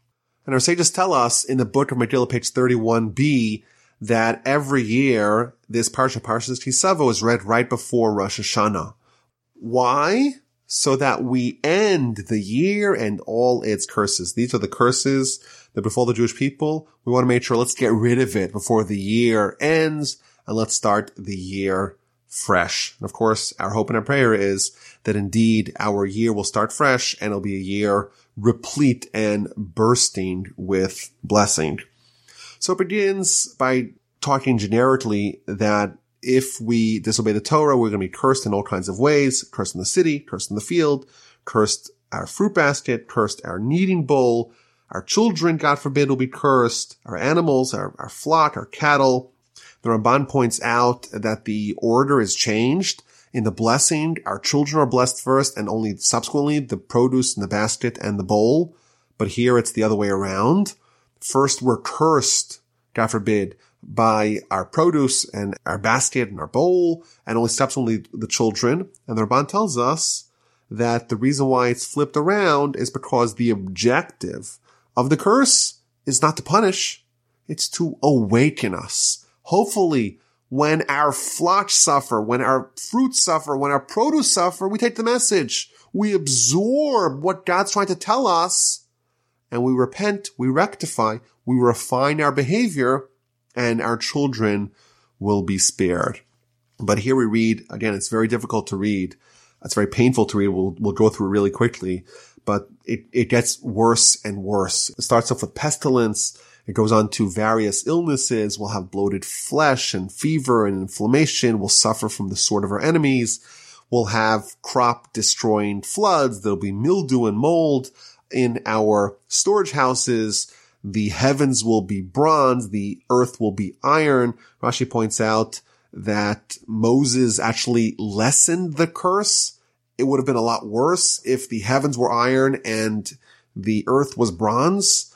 And our sages tell us in the book of Megillah, page 31b, that every year this Parsha, Parshas Ki Savo is read right before Rosh Hashanah. Why? So that we end the year and all its curses. These are the curses that befall the Jewish people. We want to make sure let's get rid of it before the year ends and let's start the year fresh. And of course, our hope and our prayer is that indeed our year will start fresh and it'll be a year replete and bursting with blessing. So it begins by talking generically that if we disobey the Torah, we're going to be cursed in all kinds of ways, cursed in the city, cursed in the field, cursed our fruit basket, cursed our kneading bowl, our children, God forbid, will be cursed, our animals, our, our flock, our cattle. The Ramban points out that the order is changed. In the blessing, our children are blessed first and only subsequently the produce in the basket and the bowl. But here it's the other way around. First we're cursed, God forbid, by our produce and our basket and our bowl, and only subsequently the children. And the Ramban tells us that the reason why it's flipped around is because the objective of the curse is not to punish, it's to awaken us. Hopefully, when our flocks suffer, when our fruits suffer, when our produce suffer, we take the message. We absorb what God's trying to tell us and we repent, we rectify, we refine our behavior and our children will be spared. But here we read, again, it's very difficult to read. It's very painful to read. We'll, we'll go through really quickly. but it, it gets worse and worse. It starts off with pestilence. It goes on to various illnesses. We'll have bloated flesh and fever and inflammation. We'll suffer from the sword of our enemies. We'll have crop destroying floods. There'll be mildew and mold in our storage houses. The heavens will be bronze. The earth will be iron. Rashi points out that Moses actually lessened the curse. It would have been a lot worse if the heavens were iron and the earth was bronze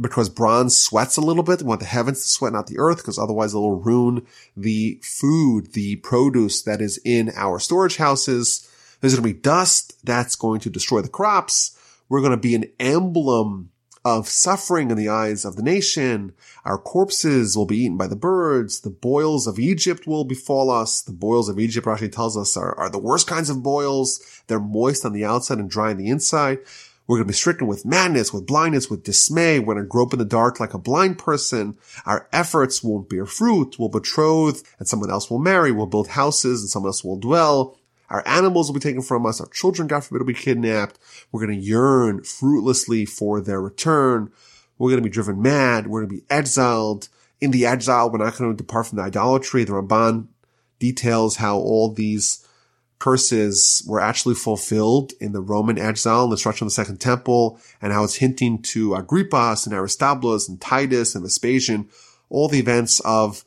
because bronze sweats a little bit. We want the heavens to sweat, not the earth, because otherwise it'll ruin the food, the produce that is in our storage houses. There's going to be dust that's going to destroy the crops. We're going to be an emblem of suffering in the eyes of the nation. Our corpses will be eaten by the birds. The boils of Egypt will befall us. The boils of Egypt, Rashi tells us, are, are the worst kinds of boils. They're moist on the outside and dry on the inside. We're going to be stricken with madness, with blindness, with dismay. We're going to grope in the dark like a blind person. Our efforts won't bear fruit. We'll betroth and someone else will marry. We'll build houses and someone else will dwell. Our animals will be taken from us. Our children, God forbid, will be kidnapped. We're going to yearn fruitlessly for their return. We're going to be driven mad. We're going to be exiled. In the exile, we're not going to depart from the idolatry. The Ramban details how all these curses were actually fulfilled in the Roman exile and the destruction of the Second Temple, and how it's hinting to Agrippas and Aristobulus and Titus and Vespasian. All the events of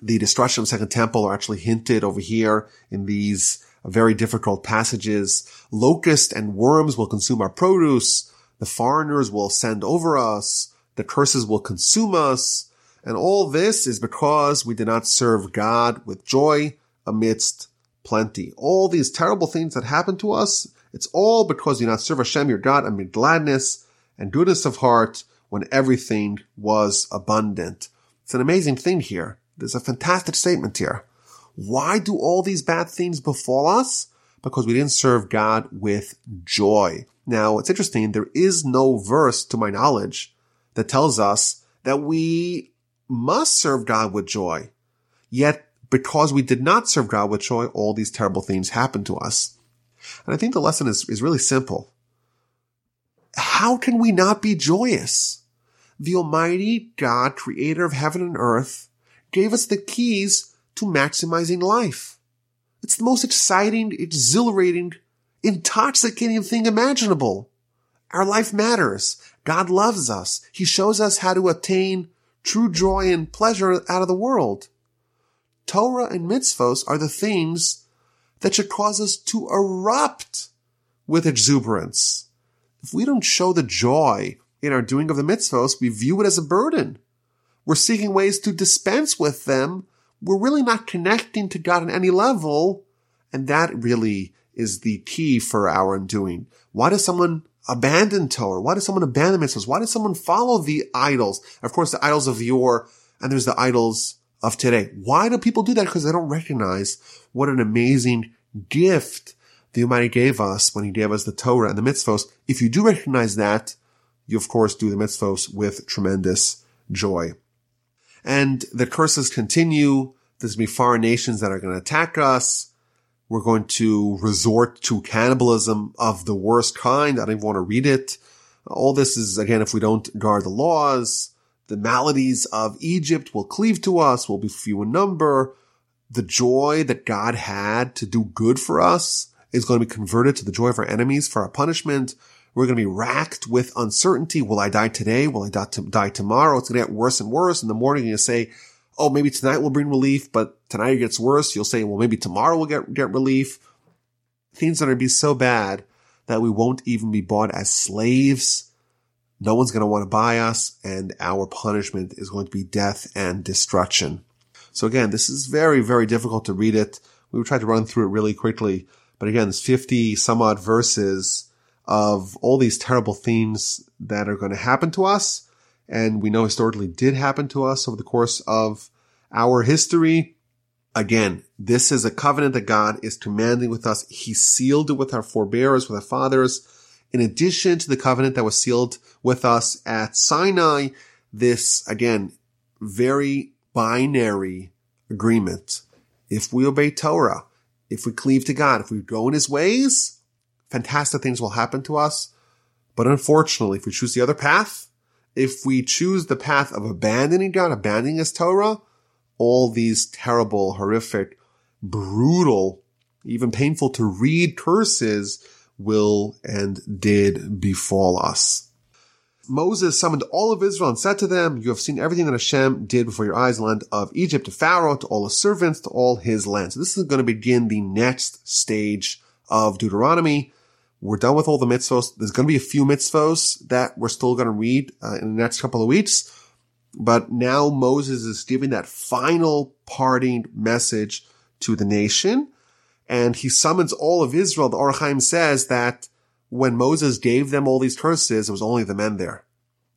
the destruction of the Second Temple are actually hinted over here in these very difficult passages. Locusts and worms will consume our produce. The foreigners will send over us. The curses will consume us. And all this is because we did not serve God with joy amidst plenty. All these terrible things that happen to us, it's all because you not serve Hashem your God amid gladness and goodness of heart when everything was abundant. It's an amazing thing here. There's a fantastic statement here. Why do all these bad things befall us? Because we didn't serve God with joy. Now, it's interesting. There is no verse to my knowledge that tells us that we must serve God with joy. Yet because we did not serve God with joy, all these terrible things happened to us. And I think the lesson is, is really simple. How can we not be joyous? The Almighty God, creator of heaven and earth, gave us the keys to maximizing life. It's the most exciting, exhilarating, intoxicating thing imaginable. Our life matters. God loves us. He shows us how to attain true joy and pleasure out of the world. Torah and mitzvos are the things that should cause us to erupt with exuberance. If we don't show the joy in our doing of the mitzvos, we view it as a burden. We're seeking ways to dispense with them. We're really not connecting to God on any level. And that really is the key for our undoing. Why does someone abandon Torah? Why does someone abandon mitzvahs? Why does someone follow the idols? Of course, the idols of yore, and there's the idols of today. Why do people do that? Because they don't recognize what an amazing gift the Almighty gave us when He gave us the Torah and the mitzvos. If you do recognize that, you of course do the mitzvos with tremendous joy. And the curses continue. There's going to be foreign nations that are going to attack us. We're going to resort to cannibalism of the worst kind. I don't even want to read it. All this is, again, if we don't guard the laws. The maladies of Egypt will cleave to us, will be few in number. The joy that God had to do good for us is going to be converted to the joy of our enemies for our punishment. We're going to be racked with uncertainty. Will I die today? Will I die tomorrow? It's going to get worse and worse. In the morning, you say, Oh, maybe tonight will bring relief, but tonight it gets worse. You'll say, well, maybe tomorrow we'll get, get relief. Things are going to be so bad that we won't even be bought as slaves no one's going to want to buy us and our punishment is going to be death and destruction. So again, this is very, very difficult to read it. We try to run through it really quickly. But again, it's 50 some odd verses of all these terrible things that are going to happen to us. And we know historically did happen to us over the course of our history. Again, this is a covenant that God is commanding with us. He sealed it with our forebears, with our fathers in addition to the covenant that was sealed with us at Sinai, this again, very binary agreement. If we obey Torah, if we cleave to God, if we go in his ways, fantastic things will happen to us. But unfortunately, if we choose the other path, if we choose the path of abandoning God, abandoning his Torah, all these terrible, horrific, brutal, even painful to read curses will and did befall us. Moses summoned all of Israel and said to them, You have seen everything that Hashem did before your eyes, land of Egypt, to Pharaoh, to all his servants, to all his land. So this is going to begin the next stage of Deuteronomy. We're done with all the mitzvos. There's going to be a few mitzvos that we're still going to read uh, in the next couple of weeks. But now Moses is giving that final parting message to the nation. And he summons all of Israel. The Or says that when Moses gave them all these curses, it was only the men there.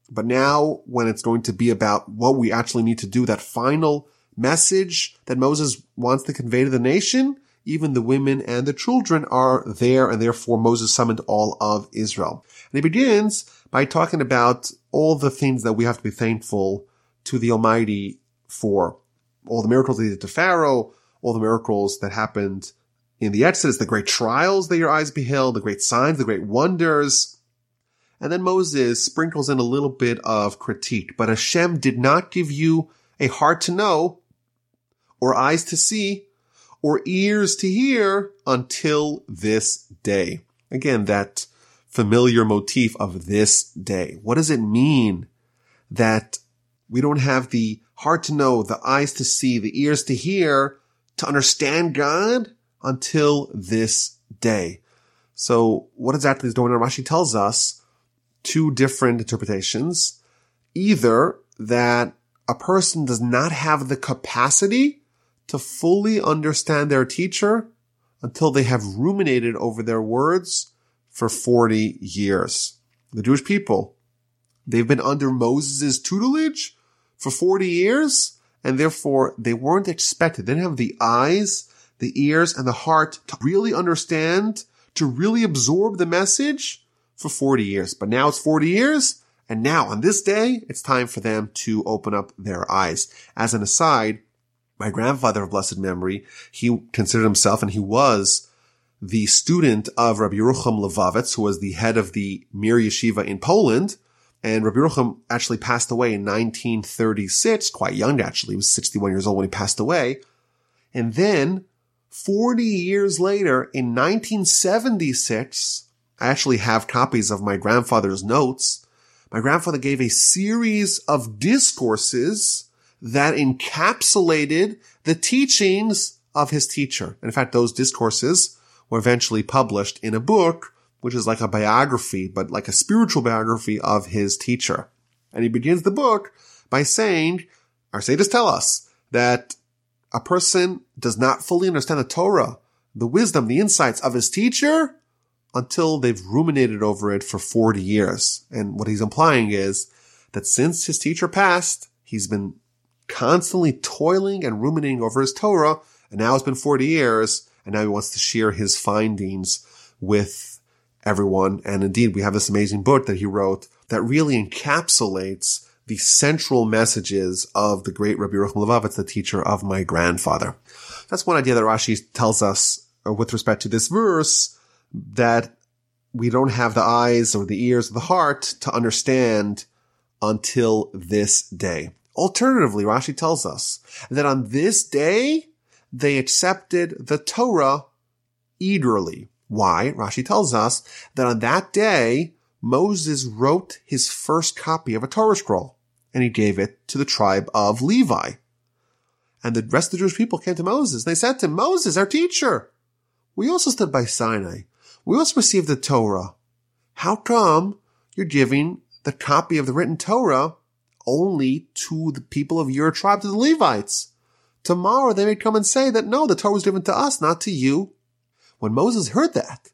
But now when it's going to be about what we actually need to do, that final message that Moses wants to convey to the nation, even the women and the children are there and therefore Moses summoned all of Israel. And he begins by talking about all the things that we have to be thankful to the Almighty for. All the miracles he did to Pharaoh, all the miracles that happened in the Exodus, the great trials that your eyes beheld, the great signs, the great wonders. And then Moses sprinkles in a little bit of critique. But Hashem did not give you a heart to know, or eyes to see, or ears to hear until this day. Again, that familiar motif of this day. What does it mean that we don't have the heart to know, the eyes to see, the ears to hear, to understand God until this day? So what exactly is going on? Rashi tells us two different interpretations. Either that a person does not have the capacity to fully understand their teacher until they have ruminated over their words for 40 years. The Jewish people, they've been under Moses' tutelage for 40 years, and therefore they weren't expected. They didn't have the eyes, the ears, and the heart to really understand, to really absorb the message for 40 years. But now it's 40 years, and now on this day, it's time for them to open up their eyes. As an aside, my grandfather of blessed memory, he considered himself and he was the student of Rabbi Yerucham Levovitz, who was the head of the Mir Yeshiva in Poland. And Rabbi Yerucham actually passed away in 1936, quite young actually. He was 61 years old when he passed away. And then 40 years later, in 1976, I actually have copies of my grandfather's notes. My grandfather gave a series of discourses that encapsulated the teachings of his teacher. And in fact, those discourses were eventually published in a book, which is like a biography, but like a spiritual biography of his teacher. And he begins the book by saying, our sages tell us that a person does not fully understand the Torah, the wisdom, the insights of his teacher until they've ruminated over it for 40 years. And what he's implying is that since his teacher passed, he's been constantly toiling and ruminating over his Torah, and now it's been 40 years, and now he wants to share his findings with everyone. And indeed, we have this amazing book that he wrote that really encapsulates the central messages of the great Rabbi Yerucham Levovitz, the teacher of my grandfather. That's one idea that Rashi tells us uh, with respect to this verse that we don't have the eyes or the ears or the heart to understand until this day. Alternatively, Rashi tells us that on this day, they accepted the Torah eagerly. Why? Rashi tells us that on that day, Moses wrote his first copy of a Torah scroll and he gave it to the tribe of Levi. And the rest of the Jewish people came to Moses. and They said to him, Moses, our teacher, we also stood by Sinai. We also received the Torah. How come you're giving the copy of the written Torah only to the people of your tribe, to the Levites. Tomorrow they may come and say that no, the Torah was given to us, not to you. When Moses heard that,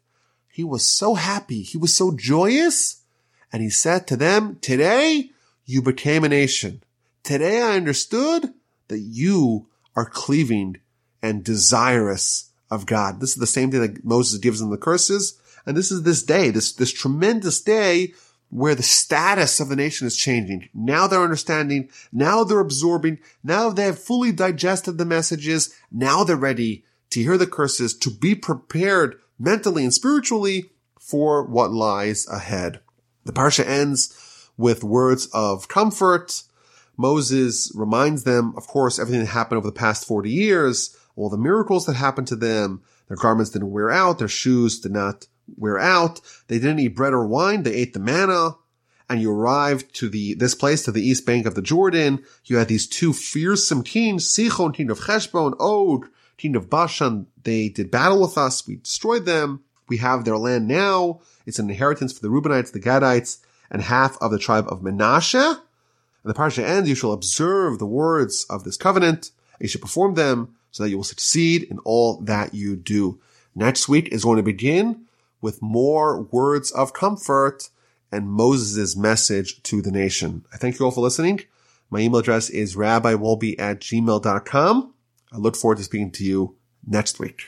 he was so happy. He was so joyous. And he said to them, today you became a nation. Today I understood that you are cleaving and desirous of God. This is the same thing that Moses gives them the curses. And this is this day, this, this tremendous day where the status of the nation is changing. Now they're understanding. Now they're absorbing. Now they have fully digested the messages. Now they're ready to hear the curses, to be prepared mentally and spiritually for what lies ahead. The parsha ends with words of comfort. Moses reminds them, of course, everything that happened over the past 40 years, all the miracles that happened to them. Their garments didn't wear out. Their shoes did not wear out. They didn't eat bread or wine. They ate the manna. And you arrived to the, this place, to the east bank of the Jordan. You had these two fearsome teams, Sichon, team of Heshbon, Og, team of Bashan. They did battle with us. We destroyed them. We have their land now. It's an inheritance for the Reubenites, the Gadites, and half of the tribe of Menashe. And the parsha ends, you shall observe the words of this covenant. You should perform them so that you will succeed in all that you do. Next week is going to begin with more words of comfort and Moses' message to the nation. I thank you all for listening. My email address is rabbiwolbe at gmail.com. I look forward to speaking to you next week.